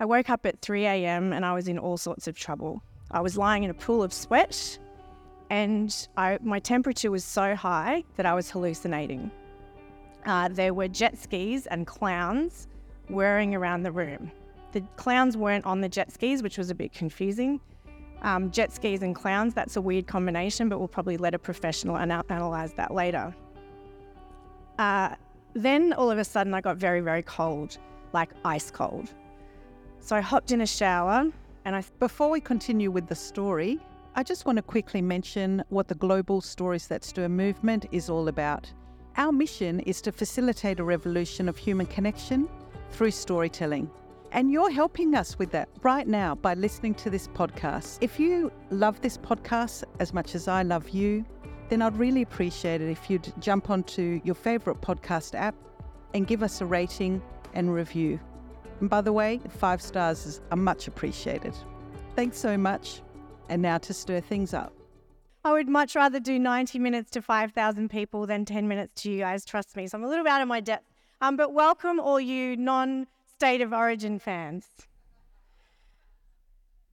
I woke up at 3 a.m. and I was in all sorts of trouble. I was lying in a pool of sweat and I, my temperature was so high that I was hallucinating. Uh, there were jet skis and clowns whirring around the room. The clowns weren't on the jet skis, which was a bit confusing. Um, jet skis and clowns, that's a weird combination, but we'll probably let a professional ana- analyze that later. Uh, then all of a sudden, I got very, very cold, like ice cold. So I hopped in a shower and I. Before we continue with the story, I just want to quickly mention what the Global Stories That Stir movement is all about. Our mission is to facilitate a revolution of human connection through storytelling. And you're helping us with that right now by listening to this podcast. If you love this podcast as much as I love you, then I'd really appreciate it if you'd jump onto your favorite podcast app and give us a rating and review. And by the way, five stars are much appreciated. Thanks so much. And now to stir things up. I would much rather do 90 minutes to 5,000 people than 10 minutes to you guys, trust me. So I'm a little out of my depth. Um, but welcome all you non state of origin fans.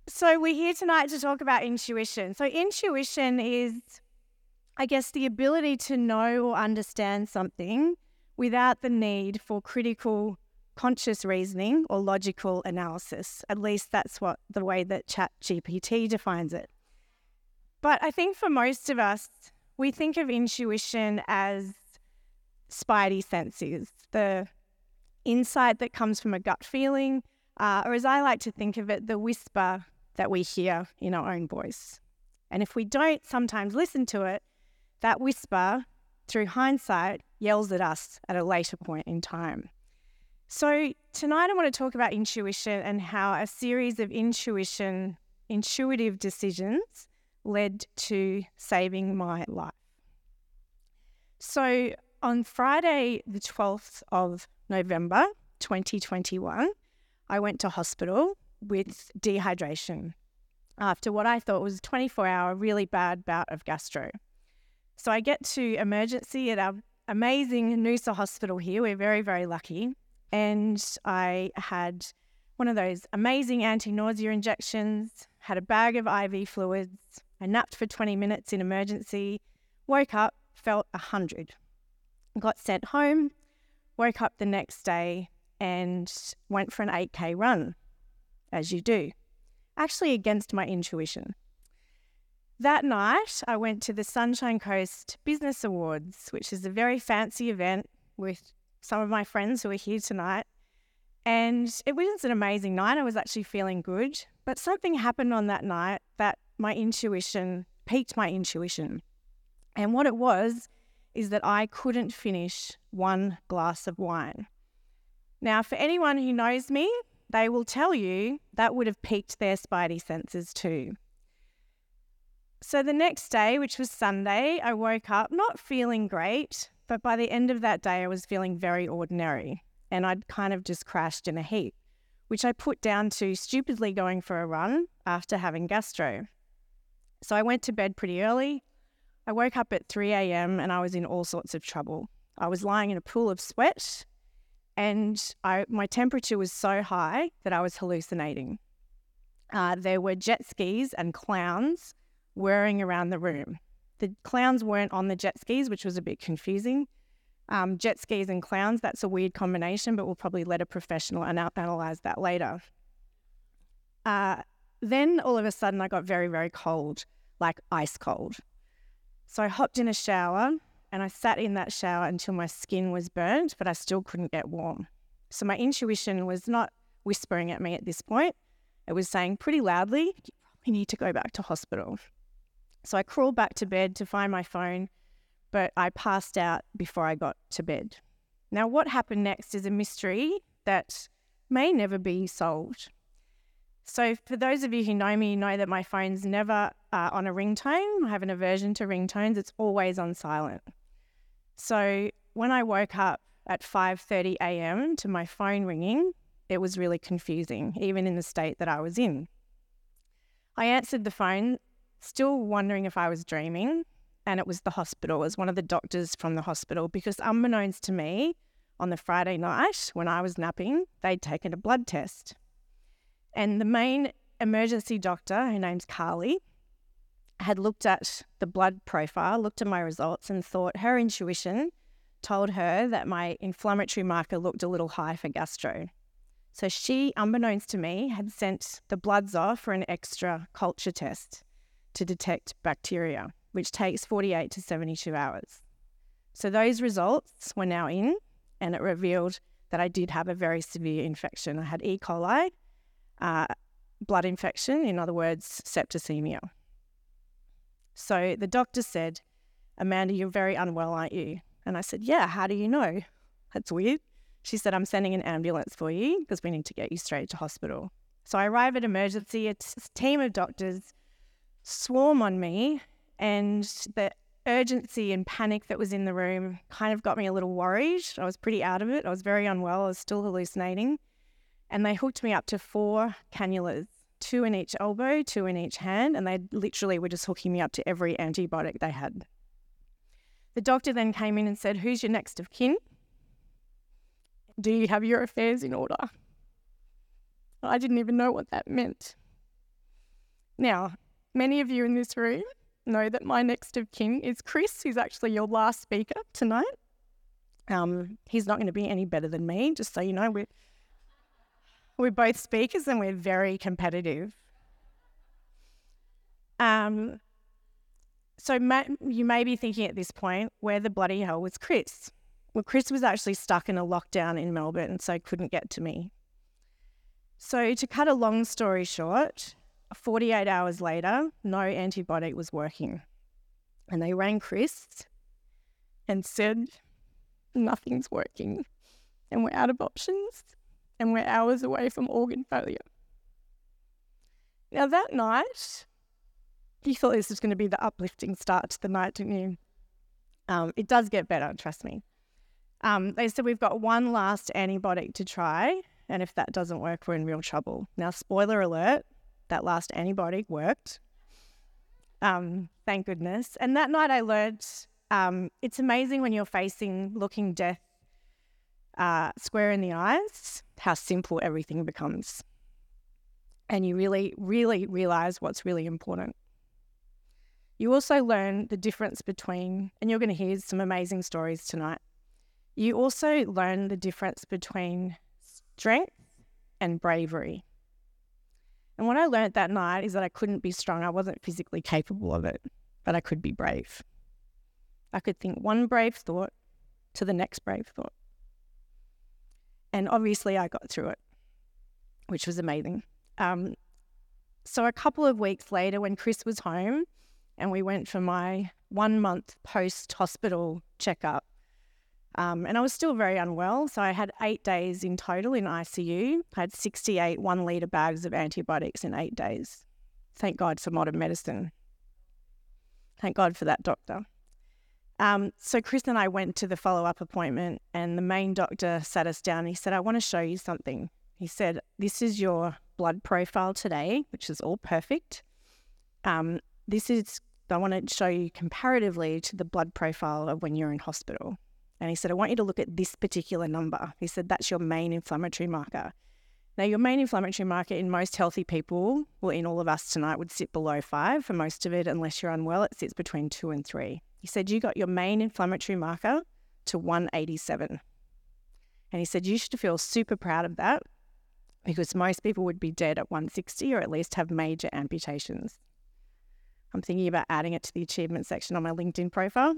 So we're here tonight to talk about intuition. So intuition is, I guess, the ability to know or understand something without the need for critical conscious reasoning or logical analysis. At least that's what the way that ChatGPT defines it. But I think for most of us, we think of intuition as spidey senses, the insight that comes from a gut feeling, uh, or as I like to think of it, the whisper that we hear in our own voice. And if we don't sometimes listen to it, that whisper, through hindsight, yells at us at a later point in time. So, tonight I want to talk about intuition and how a series of intuition, intuitive decisions led to saving my life. So, on Friday, the 12th of November 2021, I went to hospital with dehydration after what I thought was a 24 hour really bad bout of gastro. So I get to emergency at our amazing Noosa hospital here. We're very, very lucky. And I had one of those amazing anti nausea injections, had a bag of IV fluids. I napped for 20 minutes in emergency, woke up, felt 100. Got sent home, woke up the next day and went for an 8K run, as you do, actually against my intuition. That night, I went to the Sunshine Coast Business Awards, which is a very fancy event with some of my friends who are here tonight. And it was an amazing night. I was actually feeling good. But something happened on that night that my intuition piqued my intuition. And what it was is that I couldn't finish one glass of wine. Now, for anyone who knows me, they will tell you that would have piqued their spidey senses too. So the next day, which was Sunday, I woke up not feeling great, but by the end of that day, I was feeling very ordinary and I'd kind of just crashed in a heap, which I put down to stupidly going for a run after having gastro. So I went to bed pretty early, I woke up at 3 a.m. and I was in all sorts of trouble. I was lying in a pool of sweat and I, my temperature was so high that I was hallucinating. Uh, there were jet skis and clowns whirring around the room. The clowns weren't on the jet skis, which was a bit confusing. Um, jet skis and clowns, that's a weird combination, but we'll probably let a professional ana- analyze that later. Uh, then all of a sudden, I got very, very cold, like ice cold. So I hopped in a shower and I sat in that shower until my skin was burnt, but I still couldn't get warm. So my intuition was not whispering at me at this point. It was saying pretty loudly, you probably need to go back to hospital. So I crawled back to bed to find my phone, but I passed out before I got to bed. Now, what happened next is a mystery that may never be solved. So, for those of you who know me, you know that my phone's never uh, on a ringtone. I have an aversion to ringtones. It's always on silent. So, when I woke up at 5:30 a.m. to my phone ringing, it was really confusing, even in the state that I was in. I answered the phone, still wondering if I was dreaming, and it was the hospital. It was one of the doctors from the hospital because, unbeknownst to me, on the Friday night when I was napping, they'd taken a blood test. And the main emergency doctor, her name's Carly, had looked at the blood profile, looked at my results, and thought her intuition told her that my inflammatory marker looked a little high for gastro. So she, unbeknownst to me, had sent the bloods off for an extra culture test to detect bacteria, which takes 48 to 72 hours. So those results were now in, and it revealed that I did have a very severe infection. I had E. coli, uh, blood infection, in other words, septicemia. So the doctor said, Amanda, you're very unwell, aren't you? And I said, Yeah, how do you know? That's weird. She said, I'm sending an ambulance for you because we need to get you straight to hospital. So I arrive at emergency. A team of doctors swarm on me, and the urgency and panic that was in the room kind of got me a little worried. I was pretty out of it. I was very unwell. I was still hallucinating. And they hooked me up to four cannulas two in each elbow, two in each hand, and they literally were just hooking me up to every antibiotic they had. The doctor then came in and said, Who's your next of kin? Do you have your affairs in order? I didn't even know what that meant. Now, many of you in this room know that my next of kin is Chris, who's actually your last speaker tonight. Um, he's not going to be any better than me, just so you know. We're we're both speakers and we're very competitive. Um, so you may be thinking at this point, where the bloody hell was Chris? Well, Chris was actually stuck in a lockdown in Melbourne, so couldn't get to me. So to cut a long story short, 48 hours later, no antibiotic was working. And they rang Chris and said, nothing's working and we're out of options and we're hours away from organ failure. Now, that night, you thought this was going to be the uplifting start to the night, didn't you? Um, it does get better, trust me. Um, they said we've got one last antibiotic to try, and if that doesn't work, we're in real trouble. Now, spoiler alert, that last antibiotic worked. Um, thank goodness. And that night I learned um, it's amazing when you're facing looking death uh, square in the eyes, how simple everything becomes. And you really, really realize what's really important. You also learn the difference between, and you're going to hear some amazing stories tonight. You also learn the difference between strength and bravery. And what I learned that night is that I couldn't be strong. I wasn't physically capable of it, but I could be brave. I could think one brave thought to the next brave thought. And obviously, I got through it, which was amazing. Um, so, a couple of weeks later, when Chris was home and we went for my one month post hospital checkup, um, and I was still very unwell. So, I had eight days in total in ICU. I had 68 one litre bags of antibiotics in eight days. Thank God for modern medicine. Thank God for that doctor. Um, so Chris and I went to the follow up appointment, and the main doctor sat us down. And he said, "I want to show you something." He said, "This is your blood profile today, which is all perfect. Um, this is I want to show you comparatively to the blood profile of when you're in hospital." And he said, "I want you to look at this particular number." He said, "That's your main inflammatory marker." Now, your main inflammatory marker in most healthy people, well, in all of us tonight, would sit below five. For most of it, unless you're unwell, it sits between two and three. He said, You got your main inflammatory marker to 187. And he said, You should feel super proud of that because most people would be dead at 160 or at least have major amputations. I'm thinking about adding it to the achievement section on my LinkedIn profile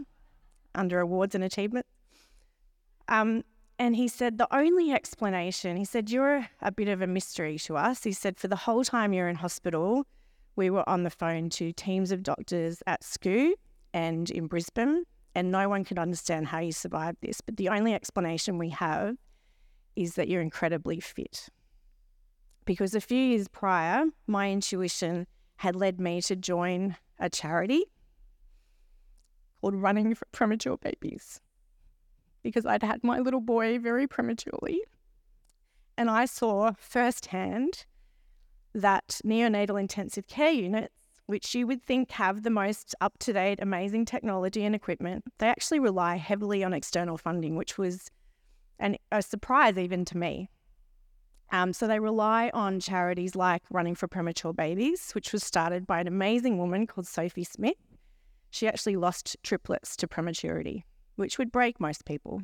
under awards and achievement. Um, and he said, the only explanation, he said, you're a bit of a mystery to us. He said, for the whole time you're in hospital, we were on the phone to teams of doctors at SCU and in Brisbane, and no one could understand how you survived this. But the only explanation we have is that you're incredibly fit. Because a few years prior, my intuition had led me to join a charity called Running for Premature Babies. Because I'd had my little boy very prematurely. And I saw firsthand that neonatal intensive care units which you would think have the most up to date, amazing technology and equipment, they actually rely heavily on external funding, which was an, a surprise even to me. Um, so they rely on charities like Running for Premature Babies, which was started by an amazing woman called Sophie Smith. She actually lost triplets to prematurity, which would break most people.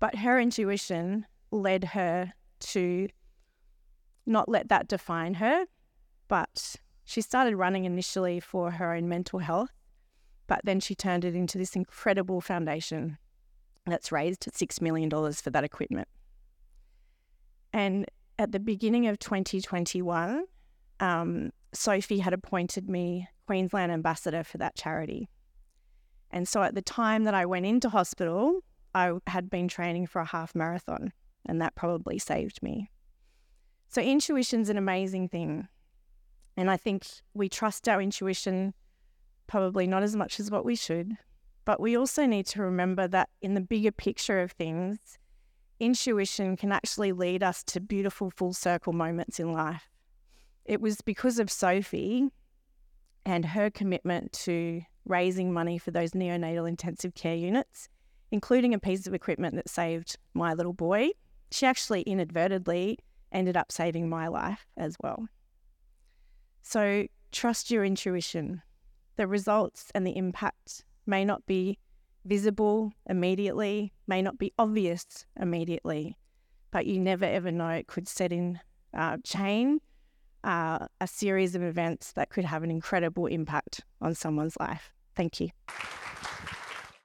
But her intuition led her to not let that define her, but she started running initially for her own mental health, but then she turned it into this incredible foundation that's raised $6 million for that equipment. And at the beginning of 2021, um, Sophie had appointed me Queensland ambassador for that charity. And so at the time that I went into hospital, I had been training for a half marathon, and that probably saved me. So, intuition's an amazing thing. And I think we trust our intuition probably not as much as what we should. But we also need to remember that in the bigger picture of things, intuition can actually lead us to beautiful full circle moments in life. It was because of Sophie and her commitment to raising money for those neonatal intensive care units, including a piece of equipment that saved my little boy. She actually inadvertently ended up saving my life as well. So trust your intuition. The results and the impact may not be visible immediately, may not be obvious immediately, but you never ever know it could set in uh, chain uh, a series of events that could have an incredible impact on someone's life. Thank you.